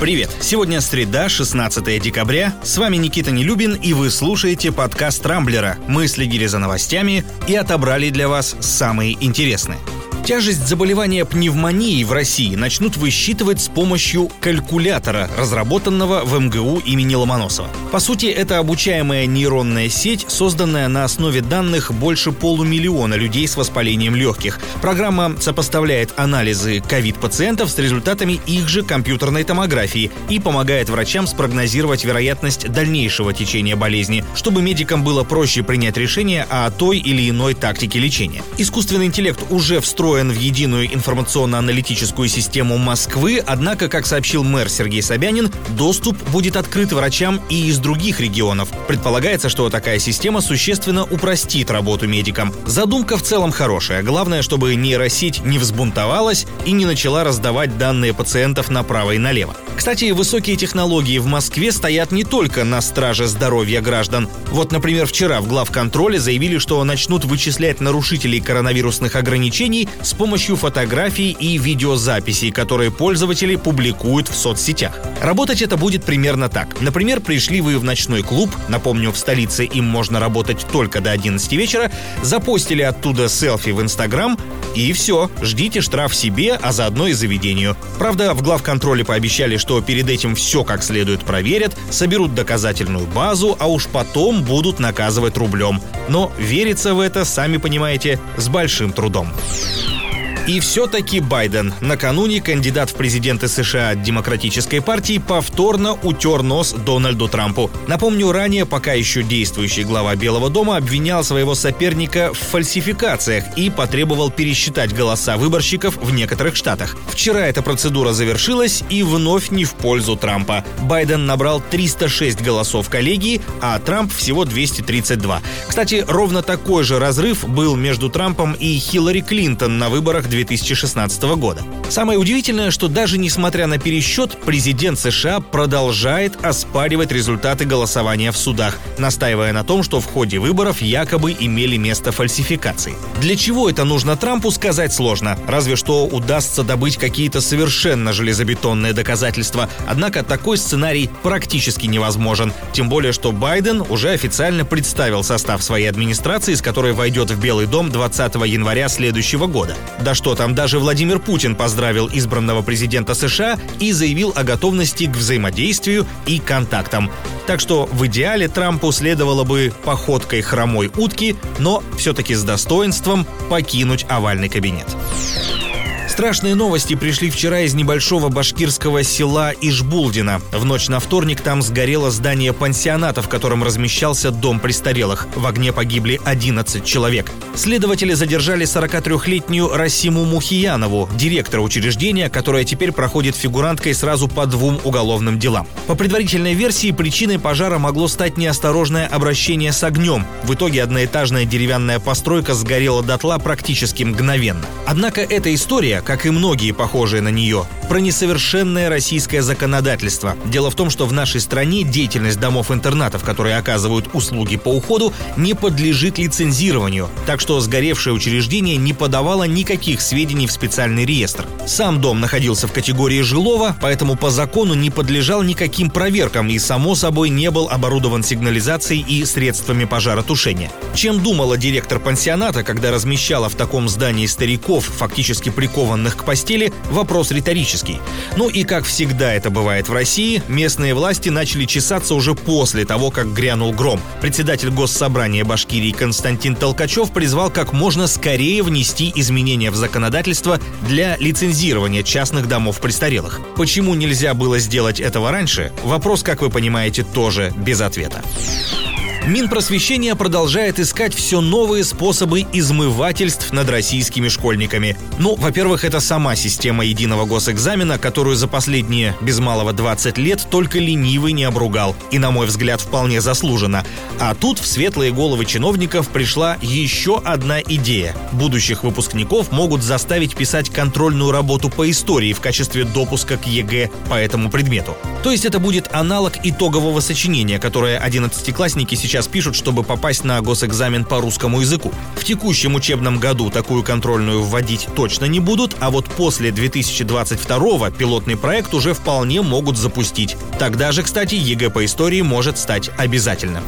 Привет! Сегодня среда, 16 декабря. С вами Никита Нелюбин, и вы слушаете подкаст «Рамблера». Мы следили за новостями и отобрали для вас самые интересные. Тяжесть заболевания пневмонией в России начнут высчитывать с помощью калькулятора, разработанного в МГУ имени Ломоносова. По сути, это обучаемая нейронная сеть, созданная на основе данных больше полумиллиона людей с воспалением легких. Программа сопоставляет анализы ковид-пациентов с результатами их же компьютерной томографии и помогает врачам спрогнозировать вероятность дальнейшего течения болезни, чтобы медикам было проще принять решение о той или иной тактике лечения. Искусственный интеллект уже встроен встроен в единую информационно-аналитическую систему Москвы, однако, как сообщил мэр Сергей Собянин, доступ будет открыт врачам и из других регионов. Предполагается, что такая система существенно упростит работу медикам. Задумка в целом хорошая. Главное, чтобы нейросеть не взбунтовалась и не начала раздавать данные пациентов направо и налево. Кстати, высокие технологии в Москве стоят не только на страже здоровья граждан. Вот, например, вчера в главконтроле заявили, что начнут вычислять нарушителей коронавирусных ограничений с помощью фотографий и видеозаписей, которые пользователи публикуют в соцсетях. Работать это будет примерно так. Например, пришли вы в ночной клуб, напомню, в столице им можно работать только до 11 вечера, запостили оттуда селфи в Инстаграм, и все, ждите штраф себе, а заодно и заведению. Правда, в главконтроле пообещали, что перед этим все как следует проверят, соберут доказательную базу, а уж потом будут наказывать рублем. Но верится в это, сами понимаете, с большим трудом. И все-таки Байден. Накануне кандидат в президенты США от Демократической партии повторно утер нос Дональду Трампу. Напомню, ранее пока еще действующий глава Белого дома обвинял своего соперника в фальсификациях и потребовал пересчитать голоса выборщиков в некоторых штатах. Вчера эта процедура завершилась и вновь не в пользу Трампа. Байден набрал 306 голосов коллегии, а Трамп всего 232. Кстати, ровно такой же разрыв был между Трампом и Хиллари Клинтон на выборах 2016 года. Самое удивительное, что даже несмотря на пересчет, президент США продолжает оспаривать результаты голосования в судах, настаивая на том, что в ходе выборов якобы имели место фальсификации. Для чего это нужно Трампу, сказать сложно. Разве что удастся добыть какие-то совершенно железобетонные доказательства. Однако такой сценарий практически невозможен. Тем более, что Байден уже официально представил состав своей администрации, с которой войдет в Белый дом 20 января следующего года. Да что там, даже Владимир Путин поздравил избранного президента США и заявил о готовности к взаимодействию и контактам. Так что в идеале Трампу следовало бы походкой хромой утки, но все-таки с достоинством покинуть овальный кабинет. Страшные новости пришли вчера из небольшого башкирского села Ишбулдина. В ночь на вторник там сгорело здание пансионата, в котором размещался дом престарелых. В огне погибли 11 человек. Следователи задержали 43-летнюю Расиму Мухиянову, директора учреждения, которая теперь проходит фигуранткой сразу по двум уголовным делам. По предварительной версии, причиной пожара могло стать неосторожное обращение с огнем. В итоге одноэтажная деревянная постройка сгорела дотла практически мгновенно. Однако эта история, как и многие похожие на нее, про несовершенное российское законодательство. Дело в том, что в нашей стране деятельность домов-интернатов, которые оказывают услуги по уходу, не подлежит лицензированию, так что сгоревшее учреждение не подавало никаких сведений в специальный реестр. Сам дом находился в категории жилого, поэтому по закону не подлежал никаким проверкам и, само собой, не был оборудован сигнализацией и средствами пожаротушения. Чем думала директор пансионата, когда размещала в таком здании стариков, фактически прикованных приговоренных к постели – вопрос риторический. Ну и как всегда это бывает в России, местные власти начали чесаться уже после того, как грянул гром. Председатель Госсобрания Башкирии Константин Толкачев призвал как можно скорее внести изменения в законодательство для лицензирования частных домов престарелых. Почему нельзя было сделать этого раньше? Вопрос, как вы понимаете, тоже без ответа. Минпросвещение продолжает искать все новые способы измывательств над российскими школьниками. Ну, во-первых, это сама система единого госэкзамена, которую за последние без малого 20 лет только ленивый не обругал. И, на мой взгляд, вполне заслуженно. А тут в светлые головы чиновников пришла еще одна идея. Будущих выпускников могут заставить писать контрольную работу по истории в качестве допуска к ЕГЭ по этому предмету. То есть это будет аналог итогового сочинения, которое одиннадцатиклассники сейчас сейчас пишут, чтобы попасть на госэкзамен по русскому языку. В текущем учебном году такую контрольную вводить точно не будут, а вот после 2022 пилотный проект уже вполне могут запустить. Тогда же, кстати, ЕГЭ по истории может стать обязательным.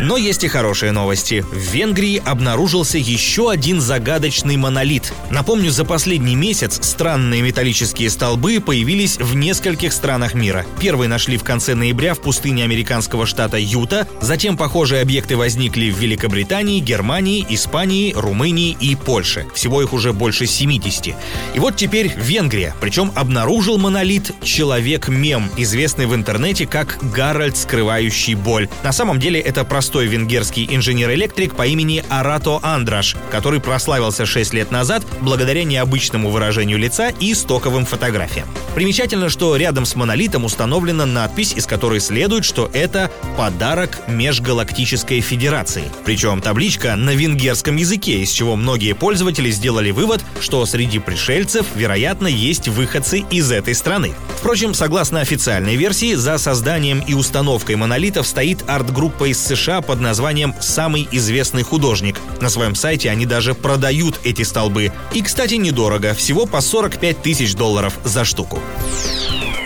Но есть и хорошие новости. В Венгрии обнаружился еще один загадочный монолит. Напомню, за последний месяц странные металлические столбы появились в нескольких странах мира. Первый нашли в конце ноября в пустыне американского штата Юта, затем похожие объекты возникли в Великобритании, Германии, Испании, Румынии и Польше. Всего их уже больше 70. И вот теперь Венгрия. Причем обнаружил монолит человек-мем, известный в интернете как Гарольд, скрывающий боль. На самом деле это простой простой венгерский инженер-электрик по имени Арато Андраш, который прославился 6 лет назад благодаря необычному выражению лица и стоковым фотографиям. Примечательно, что рядом с монолитом установлена надпись, из которой следует, что это подарок Межгалактической Федерации. Причем табличка на венгерском языке, из чего многие пользователи сделали вывод, что среди пришельцев, вероятно, есть выходцы из этой страны. Впрочем, согласно официальной версии, за созданием и установкой монолитов стоит арт-группа из США под названием «Самый известный художник». На своем сайте они даже продают эти столбы. И, кстати, недорого, всего по 45 тысяч долларов за штуку.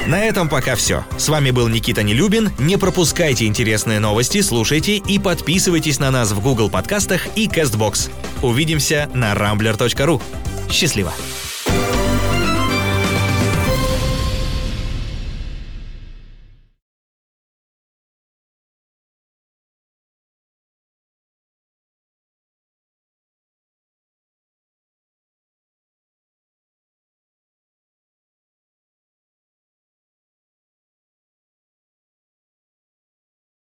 На этом пока все. С вами был Никита Нелюбин. Не пропускайте интересные новости, слушайте и подписывайтесь на нас в Google подкастах и CastBox. Увидимся на rambler.ru. Счастливо!